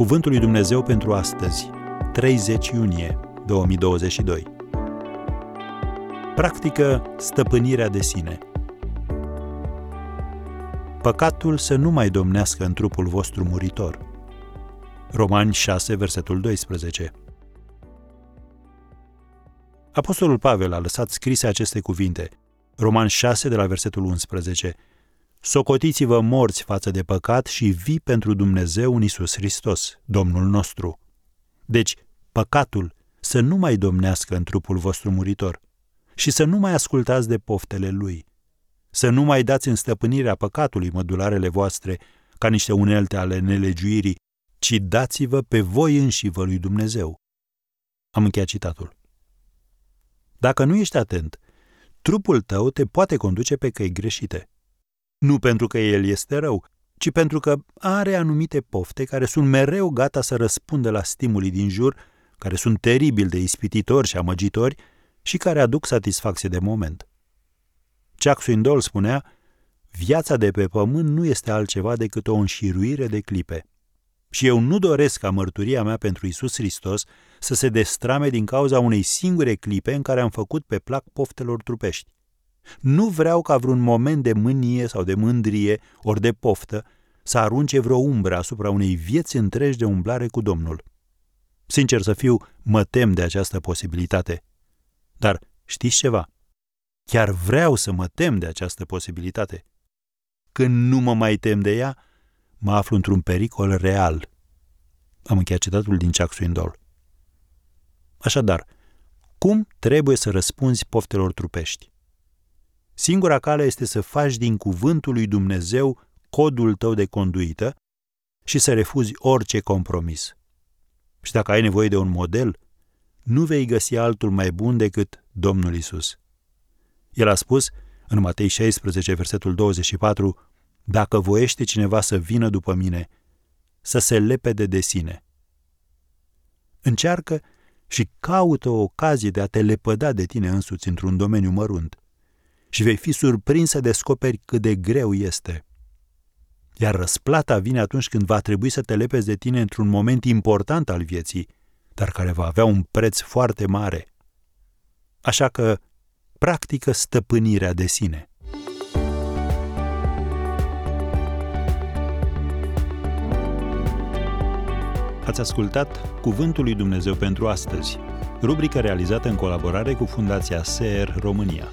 Cuvântul lui Dumnezeu pentru astăzi, 30 iunie 2022. Practică stăpânirea de sine. Păcatul să nu mai domnească în trupul vostru muritor. Romani 6, versetul 12. Apostolul Pavel a lăsat scrise aceste cuvinte, Roman 6, de la versetul 11, Socotiți-vă morți față de păcat și vii pentru Dumnezeu în Isus Hristos, Domnul nostru. Deci, păcatul să nu mai domnească în trupul vostru muritor și să nu mai ascultați de poftele lui. Să nu mai dați în stăpânirea păcatului mădularele voastre ca niște unelte ale nelegiuirii, ci dați-vă pe voi înși vă lui Dumnezeu. Am încheiat citatul. Dacă nu ești atent, trupul tău te poate conduce pe căi greșite. Nu pentru că el este rău, ci pentru că are anumite pofte care sunt mereu gata să răspundă la stimulii din jur, care sunt teribil de ispititori și amăgitori și care aduc satisfacție de moment. Chuck Swindoll spunea, viața de pe pământ nu este altceva decât o înșiruire de clipe. Și eu nu doresc ca mărturia mea pentru Isus Hristos să se destrame din cauza unei singure clipe în care am făcut pe plac poftelor trupești. Nu vreau ca vreun moment de mânie sau de mândrie ori de poftă să arunce vreo umbră asupra unei vieți întregi de umblare cu Domnul. Sincer să fiu, mă tem de această posibilitate. Dar știți ceva? Chiar vreau să mă tem de această posibilitate. Când nu mă mai tem de ea, mă aflu într-un pericol real. Am încheiat citatul din Chuck Swindoll. Așadar, cum trebuie să răspunzi poftelor trupești? Singura cale este să faci din cuvântul lui Dumnezeu codul tău de conduită și să refuzi orice compromis. Și dacă ai nevoie de un model, nu vei găsi altul mai bun decât Domnul Isus. El a spus în Matei 16, versetul 24, Dacă voiește cineva să vină după mine, să se lepede de sine. Încearcă și caută o ocazie de a te lepăda de tine însuți într-un domeniu mărunt și vei fi surprins să descoperi cât de greu este. Iar răsplata vine atunci când va trebui să te lepezi de tine într-un moment important al vieții, dar care va avea un preț foarte mare. Așa că practică stăpânirea de sine. Ați ascultat Cuvântul lui Dumnezeu pentru astăzi, rubrica realizată în colaborare cu Fundația SER România.